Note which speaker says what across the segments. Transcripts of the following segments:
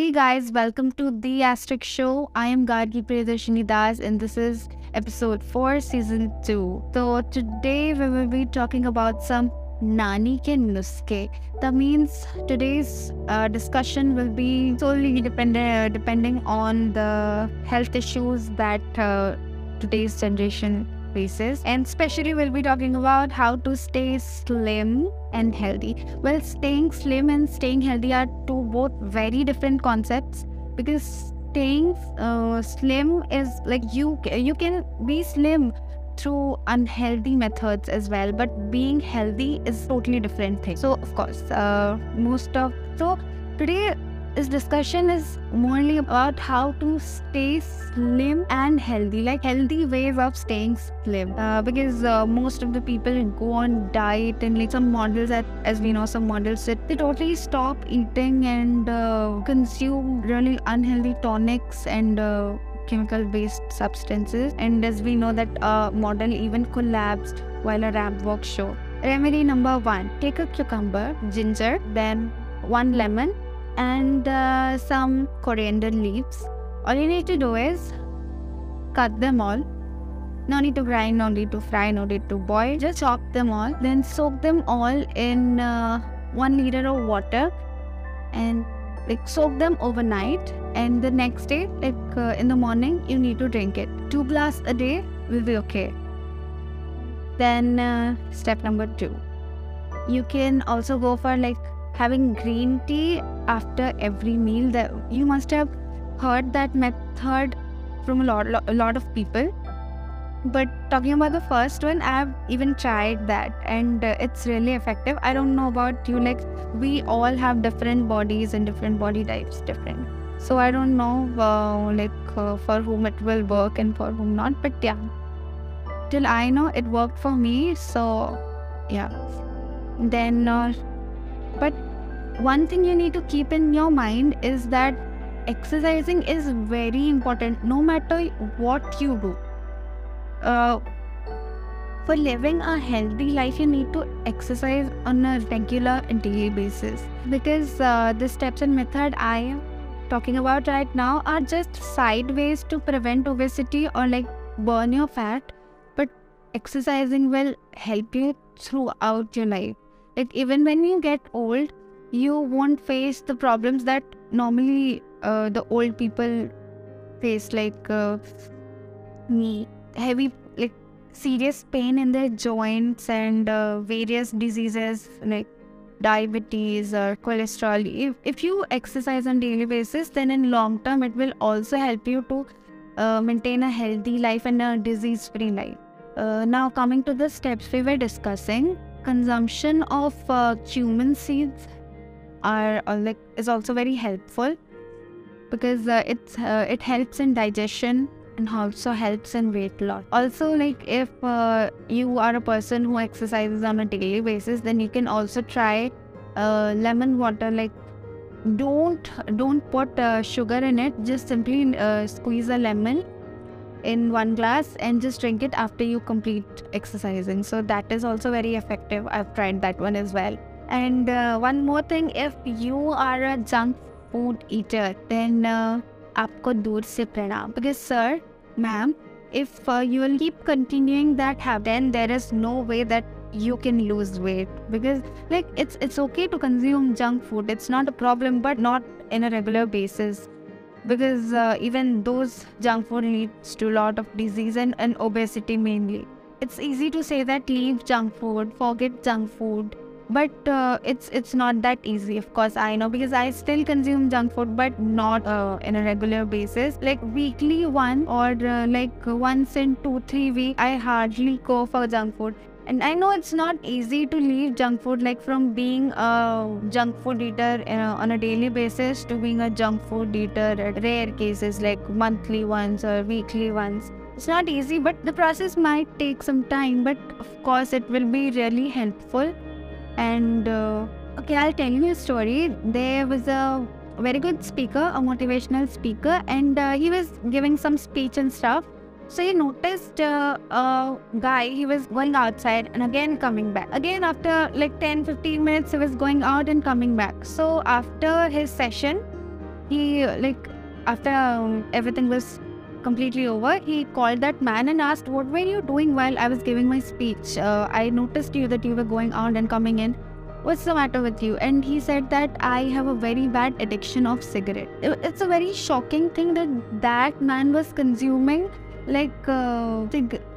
Speaker 1: Hey guys, welcome to The Astrix Show. I am Gargi Priyadarshini Dash and this is episode 4, season 2. So today we will be talking about some Nani ke nuske. That means today's uh, discussion will be solely dependent uh, depending on the health issues that uh, today's generation faces. And especially we'll be talking about how to stay slim and healthy. Well, staying slim and staying healthy are two both very different concepts because staying uh, slim is like you you can be slim through unhealthy methods as well but being healthy is totally different thing so of course uh, most of so today this discussion is morely about how to stay slim and healthy, like healthy ways of staying slim. Uh, because uh, most of the people go on diet and like some models, that, as we know, some models they totally stop eating and uh, consume really unhealthy tonics and uh, chemical based substances and as we know that a model even collapsed while a ramp walk show remedy number one take a cucumber ginger then one lemon and uh, some coriander leaves. All you need to do is cut them all. No need to grind, no need to fry, no need to boil. Just chop them all. Then soak them all in uh, one liter of water and like soak them overnight. And the next day, like uh, in the morning, you need to drink it. Two glass a day will be okay. Then uh, step number two, you can also go for like having green tea after every meal that you must have heard that method from a lot, a lot of people. But talking about the first one i've even tried that and uh, it's really effective. I don't know about you like we all have different bodies and different body types different. So i don't know uh, like uh, for whom it will work and for whom not but yeah. Till i know it worked for me so yeah. Then uh, but one thing you need to keep in your mind is that exercising is very important no matter what you do. Uh, for living a healthy life, you need to exercise on a regular and daily basis because uh, the steps and method I am talking about right now are just side ways to prevent obesity or like burn your fat, but exercising will help you throughout your life. Like even when you get old, you won't face the problems that normally uh, the old people face like uh, heavy like serious pain in their joints and uh, various diseases like diabetes or cholesterol. If, if you exercise on daily basis then in long term it will also help you to uh, maintain a healthy life and a disease free life. Uh, now coming to the steps we were discussing consumption of uh, cumin seeds are uh, like is also very helpful because uh, it's uh, it helps in digestion and also helps in weight loss. Also, like if uh, you are a person who exercises on a daily basis, then you can also try uh, lemon water. Like don't don't put uh, sugar in it. Just simply squeeze a lemon in one glass and just drink it after you complete exercising. So that is also very effective. I've tried that one as well. And uh, one more thing, if you are a junk food eater, then uh, आपको दूर से प्रणाम because sir, ma'am, if uh, you will keep continuing that habit, then there is no way that you can lose weight because like it's it's okay to consume junk food it's not a problem but not in a regular basis because uh, even those junk food leads to a lot of disease and, and obesity mainly it's easy to say that leave junk food forget junk food but uh, it's it's not that easy of course i know because i still consume junk food but not uh, in a regular basis. Like weekly one or uh, like once in two three weeks i hardly go for junk food. And i know it's not easy to leave junk food like from being a junk food eater uh, on a daily basis to being a junk food eater at rare cases like monthly ones or weekly ones. It's not easy but the process might take some time but of course it will be really helpful and uh, okay, I'll tell you a story. There was a very good speaker, a motivational speaker, and uh, he was giving some speech and stuff. So he noticed uh, a guy, he was going outside and again coming back. Again, after like 10 15 minutes, he was going out and coming back. So after his session, he like after um, everything was completely over, he called that man and asked, "What were you doing while I was giving my speech? Uh, I noticed you that you were going out and coming in. What's the matter with you?" And he said that I have a very bad addiction of cigarette. It's a very shocking thing that that man was consuming like uh,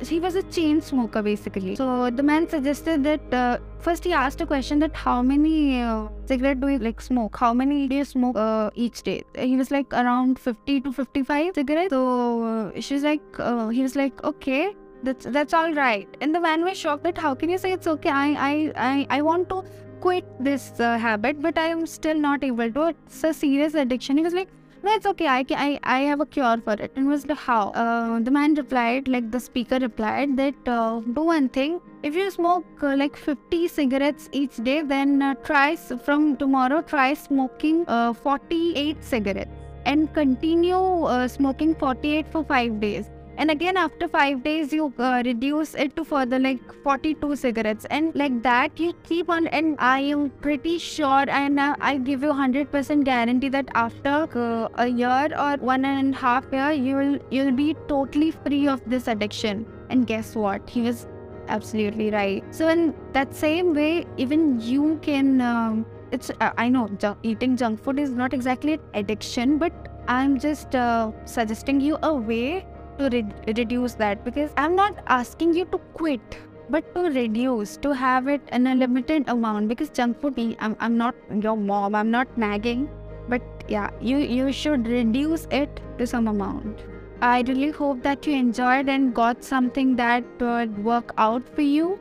Speaker 1: he was a chain smoker basically. So the man suggested that uh, first he asked a question that how many uh, cigarette do you like smoke? How many do you smoke uh, each day? He was like around 50 to 55 cigarettes. So uh, she's like uh, he was like okay that's that's all right. And the man was shocked that how can you say it's okay? I i i, I want to quit this uh, habit but i am still not able to. It's a serious addiction. He was like no, it's okay. I, ca- I I have a cure for it. And was like, how? Uh, the man replied, like the speaker replied, that uh, do one thing. If you smoke uh, like 50 cigarettes each day, then uh, try from tomorrow, try smoking uh, 48 cigarettes and continue uh, smoking 48 for five days. And again, after five days, you uh, reduce it to further like 42 cigarettes, and like that, you keep on. And I am pretty sure, and uh, I give you 100% guarantee that after uh, a year or one and a half year, you will you'll be totally free of this addiction. And guess what? He was absolutely right. So in that same way, even you can. Um, it's uh, I know ju- eating junk food is not exactly an addiction, but I'm just uh, suggesting you a way to re- reduce that because I'm not asking you to quit but to reduce to have it in a limited amount because junk food I'm, I'm not your mom I'm not nagging but yeah you you should reduce it to some amount. I really hope that you enjoyed and got something that would work out for you.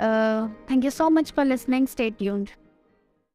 Speaker 1: Uh, thank you so much for listening. Stay tuned